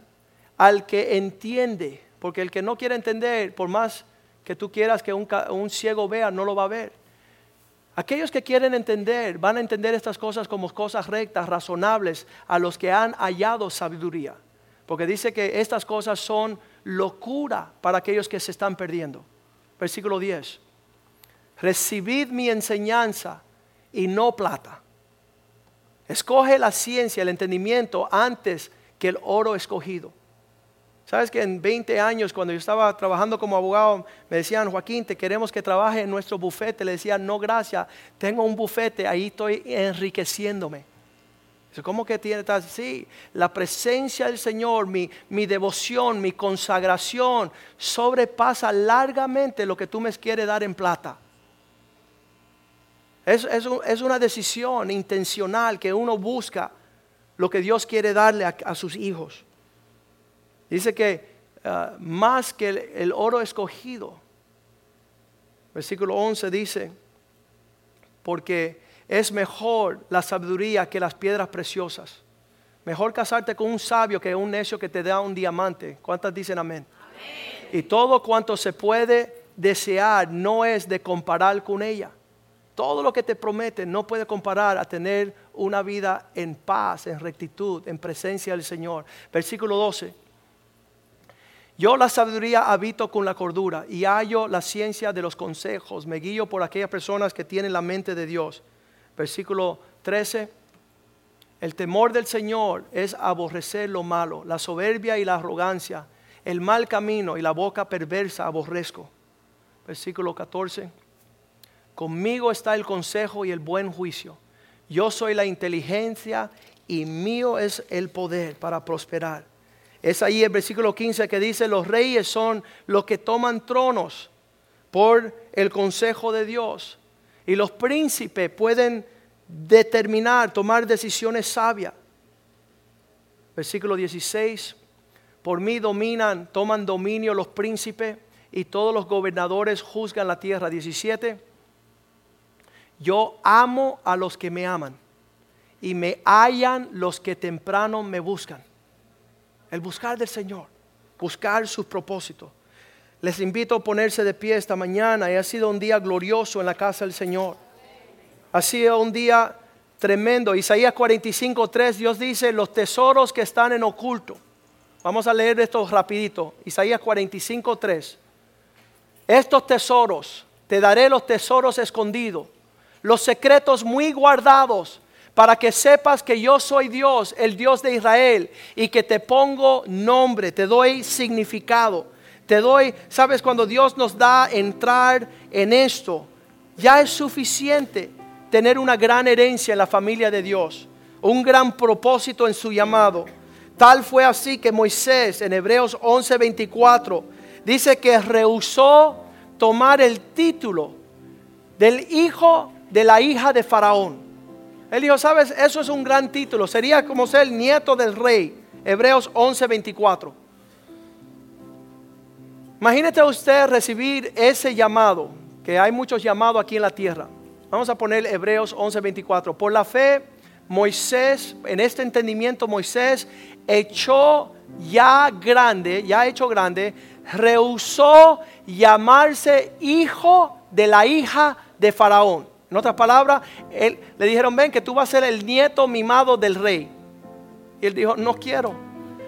al que entiende, porque el que no quiere entender, por más que tú quieras que un, ciego vea, no lo va a ver. Aquellos que quieren entender van a entender estas cosas como cosas rectas, razonables, a los que han hallado sabiduría. Porque dice que estas cosas son locura para aquellos que se están perdiendo versículo 10. Recibid mi enseñanza y no plata. Escoge la ciencia, el entendimiento antes que el oro escogido. Sabes que en 20 años, cuando yo estaba trabajando como abogado, me decían, Joaquín, te queremos que trabaje en nuestro bufete. Le decía, no, gracias, tengo un bufete, ahí estoy enriqueciéndome. ¿Cómo que tiene Sí, la presencia del Señor, mi, devoción, mi consagración sobrepasa largamente lo que tú me quieres dar en plata. Es, es, una decisión intencional que uno busca lo que Dios quiere darle a, sus hijos. Dice que ah, más que el, el oro escogido, versículo 11 dice, porque es mejor la sabiduría que las piedras preciosas. Mejor casarte con un sabio que un necio que te da un diamante. ¿Cuántas dicen amén? amén? Y todo cuanto se puede desear no es de comparar con ella. Todo lo que te promete no puede comparar a tener una vida en paz, en rectitud, en presencia del Señor. Versículo 12. Yo la sabiduría habito con la cordura y hallo la ciencia de los consejos. Me guío por aquellas personas que tienen la mente de Dios versículo 13. El temor del Señor es aborrecer lo malo, la soberbia y la arrogancia, el mal camino y la boca perversa aborrezco. Versículo 14. Conmigo está el consejo y el buen juicio. Yo soy la inteligencia y mío es el poder para prosperar. Es ahí el versículo 15 que dice, los reyes son los que toman tronos por el consejo de Dios. Y los príncipes pueden determinar, tomar decisiones sabias. Versículo 16, por mí dominan, toman dominio los príncipes y todos los gobernadores juzgan la tierra. 17, yo amo a los que me aman y me hallan los que temprano me buscan. El buscar del Señor, buscar sus propósitos. Les invito a ponerse de pie esta mañana y ha sido un día glorioso en la casa del Señor. Ha sido un día tremendo. Isaías 45.3 Dios dice, los tesoros que están en oculto. Vamos a leer esto rapidito. Isaías 45.3 Estos tesoros, te daré los tesoros escondidos, los secretos muy guardados para que sepas que yo soy Dios, el Dios de Israel, y que te pongo nombre, te doy significado, te doy, sabes, cuando Dios nos da entrar en esto, ya es suficiente tener una gran herencia en la familia de Dios, un gran propósito en su llamado. Tal fue así que Moisés en Hebreos 11:24 dice que rehusó tomar el título del hijo de la hija de Faraón. Él dijo, sabes, eso es un gran título. Sería como ser el nieto del rey. Hebreos 11:24. Imagínate usted recibir ese llamado, que hay muchos llamados aquí en la tierra. Vamos a poner Hebreos 11:24. Por la fe, Moisés, en este entendimiento, Moisés echó ya grande, ya hecho grande, rehusó llamarse hijo de la hija de Faraón. En otras palabras, él, le dijeron, ven que tú vas a ser el nieto mimado del rey. Y él dijo, no quiero,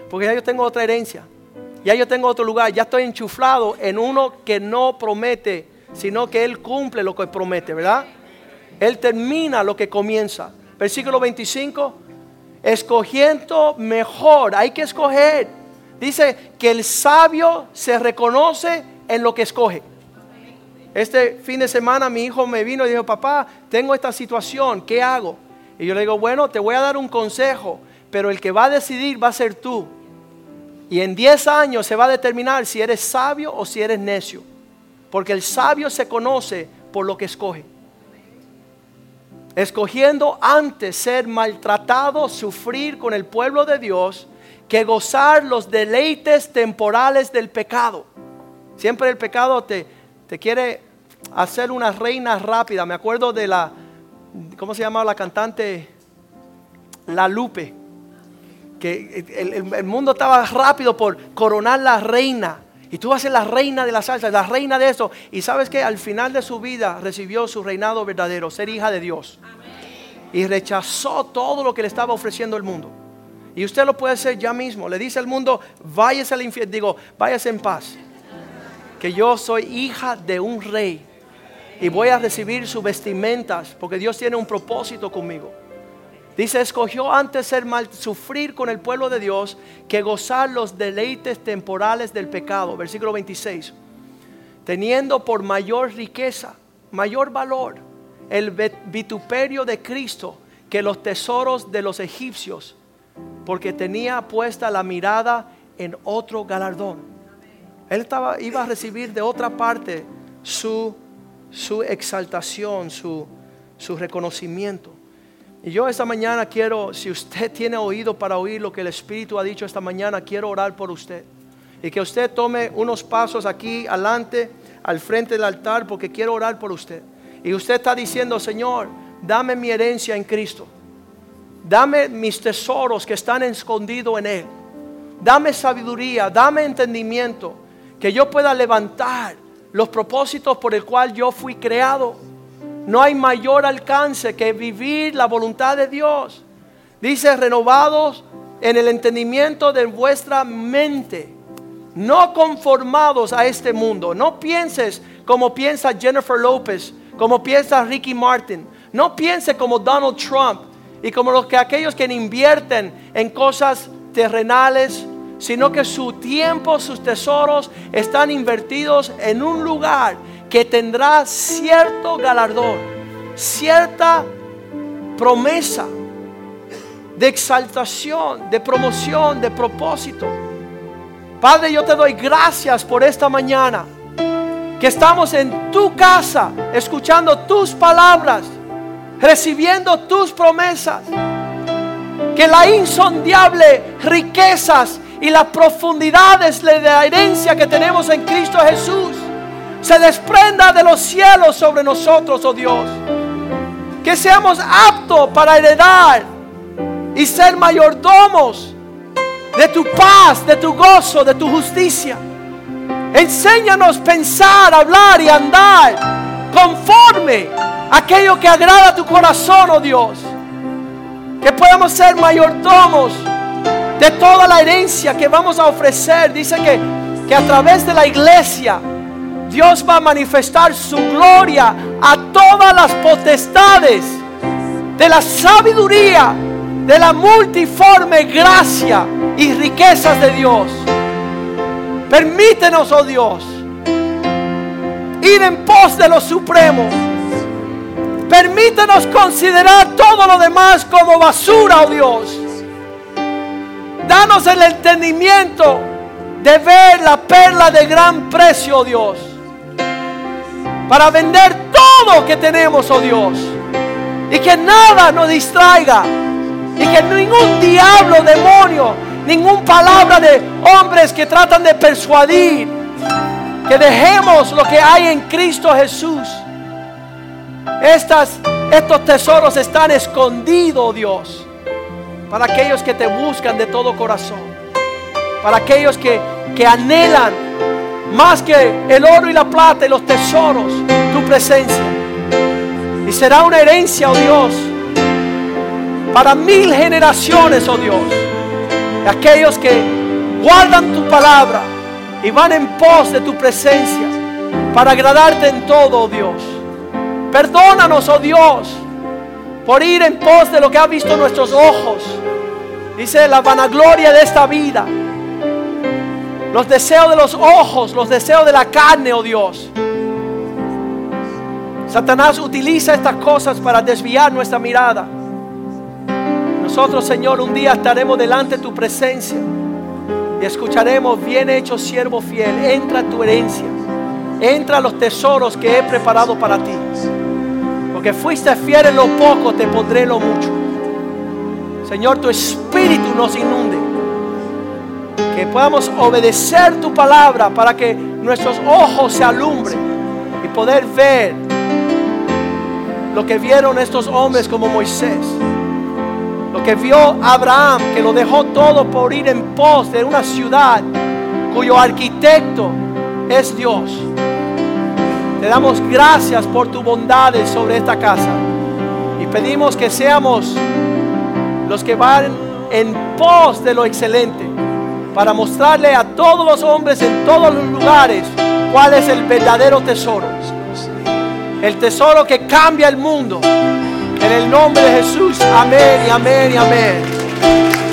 porque ya yo tengo otra herencia. Ya yo tengo otro lugar, ya estoy enchuflado en uno que no promete, sino que él cumple lo que promete, ¿verdad? Él termina lo que comienza. Versículo 25, escogiendo mejor, hay que escoger. Dice que el sabio se reconoce en lo que escoge. Este fin de semana mi hijo me vino y dijo, papá, tengo esta situación, ¿qué hago? Y yo le digo, bueno, te voy a dar un consejo, pero el que va a decidir va a ser tú. Y en 10 años se va a determinar si eres sabio o si eres necio. Porque el sabio se conoce por lo que escoge. Escogiendo antes ser maltratado, sufrir con el pueblo de Dios, que gozar los deleites temporales del pecado. Siempre el pecado te, te quiere hacer una reina rápida. Me acuerdo de la, ¿cómo se llamaba la cantante? La Lupe. Que el, mundo estaba rápido por coronar la reina. Y tú vas a ser la reina de la salsa, la reina de eso. Y sabes que al final de su vida recibió su reinado verdadero, ser hija de Dios. Y rechazó todo lo que le estaba ofreciendo el mundo. Y usted lo puede hacer ya mismo. Le dice al mundo, váyase al infierno. Digo, váyase en paz que yo soy hija de un rey y voy a recibir sus vestimentas porque Dios tiene un propósito conmigo. Dice, escogió antes ser mal, sufrir con el pueblo de Dios que gozar los deleites temporales del pecado. Versículo 26. Teniendo por mayor riqueza, mayor valor, el vituperio de Cristo que los tesoros de los egipcios, porque tenía puesta la mirada en otro galardón. Él estaba, iba a recibir de otra parte su, su exaltación, su, su reconocimiento. Y yo esta mañana quiero, si usted tiene oído para oír lo que el Espíritu ha dicho esta mañana, quiero orar por usted. Y que usted tome unos pasos aquí adelante, al frente del altar, porque quiero orar por usted. Y usted está diciendo, Señor, dame mi herencia en Cristo. Dame mis tesoros que están escondidos en Él. Dame sabiduría, dame entendimiento que yo pueda levantar los propósitos por el cual yo fui creado. No hay mayor alcance que vivir la voluntad de Dios. Dice, renovados en el entendimiento de vuestra mente, no conformados a este mundo. No pienses como piensa Jennifer Lopez, como piensa Ricky Martin. No piense como Donald Trump y como los que aquellos que invierten en cosas terrenales, sino que su tiempo, sus tesoros están invertidos en un lugar que tendrá cierto galardón, cierta promesa de exaltación, de promoción, de propósito. Padre, yo te doy gracias por esta mañana, que estamos en tu casa, escuchando tus palabras, recibiendo tus promesas, que la insondiable riquezas y las profundidades de la herencia que tenemos en Cristo Jesús se desprenda de los cielos sobre nosotros, oh Dios. Que seamos aptos para heredar y ser mayordomos de tu paz, de tu gozo, de tu justicia. Enséñanos pensar, hablar y andar conforme a aquello que agrada a tu corazón, oh Dios. Que podamos ser mayordomos de toda la herencia que vamos a ofrecer. Dice que, que a través de la iglesia Dios va a manifestar su gloria a todas las potestades de la sabiduría, de la multiforme gracia y riquezas de Dios. Permítenos, oh Dios, ir en pos de lo supremo. Permítenos considerar todo lo demás como basura, oh Dios. Danos el entendimiento de ver la perla de gran precio, oh Dios. Para vender todo que tenemos, oh Dios. Y que nada nos distraiga. Y que ningún diablo, demonio, ninguna palabra de hombres que tratan de persuadir. Que dejemos lo que hay en Cristo Jesús. Estas, estos tesoros están escondidos, oh Dios para aquellos que te buscan de todo corazón, para aquellos que, que anhelan más que el oro y la plata y los tesoros, tu presencia. Y será una herencia, oh Dios, para mil generaciones, oh Dios, aquellos que guardan tu palabra y van en pos de tu presencia para agradarte en todo, oh Dios. Perdónanos, oh Dios, por ir en pos de lo que ha visto nuestros ojos. Dice la vanagloria de esta vida. Los deseos de los ojos, los deseos de la carne, oh Dios. Satanás utiliza estas cosas para desviar nuestra mirada. Nosotros, Señor, un día estaremos delante de tu presencia y escucharemos, bien hecho siervo fiel, entra a tu herencia, entra a los tesoros que he preparado para ti. Porque fuiste fiel en lo poco, te pondré en lo mucho. Señor, tu espíritu nos inunde. Que podamos obedecer tu palabra para que nuestros ojos se alumbren y poder ver lo que vieron estos hombres como Moisés. Lo que vio Abraham, que lo dejó todo por ir en pos de una ciudad cuyo arquitecto es Dios. Te damos gracias por tu bondades sobre esta casa. Y pedimos que seamos los que van en pos de lo excelente. Para mostrarle a todos los hombres en todos los lugares cuál es el verdadero tesoro. El tesoro que cambia el mundo. En el nombre de Jesús. Amén y amén y amén.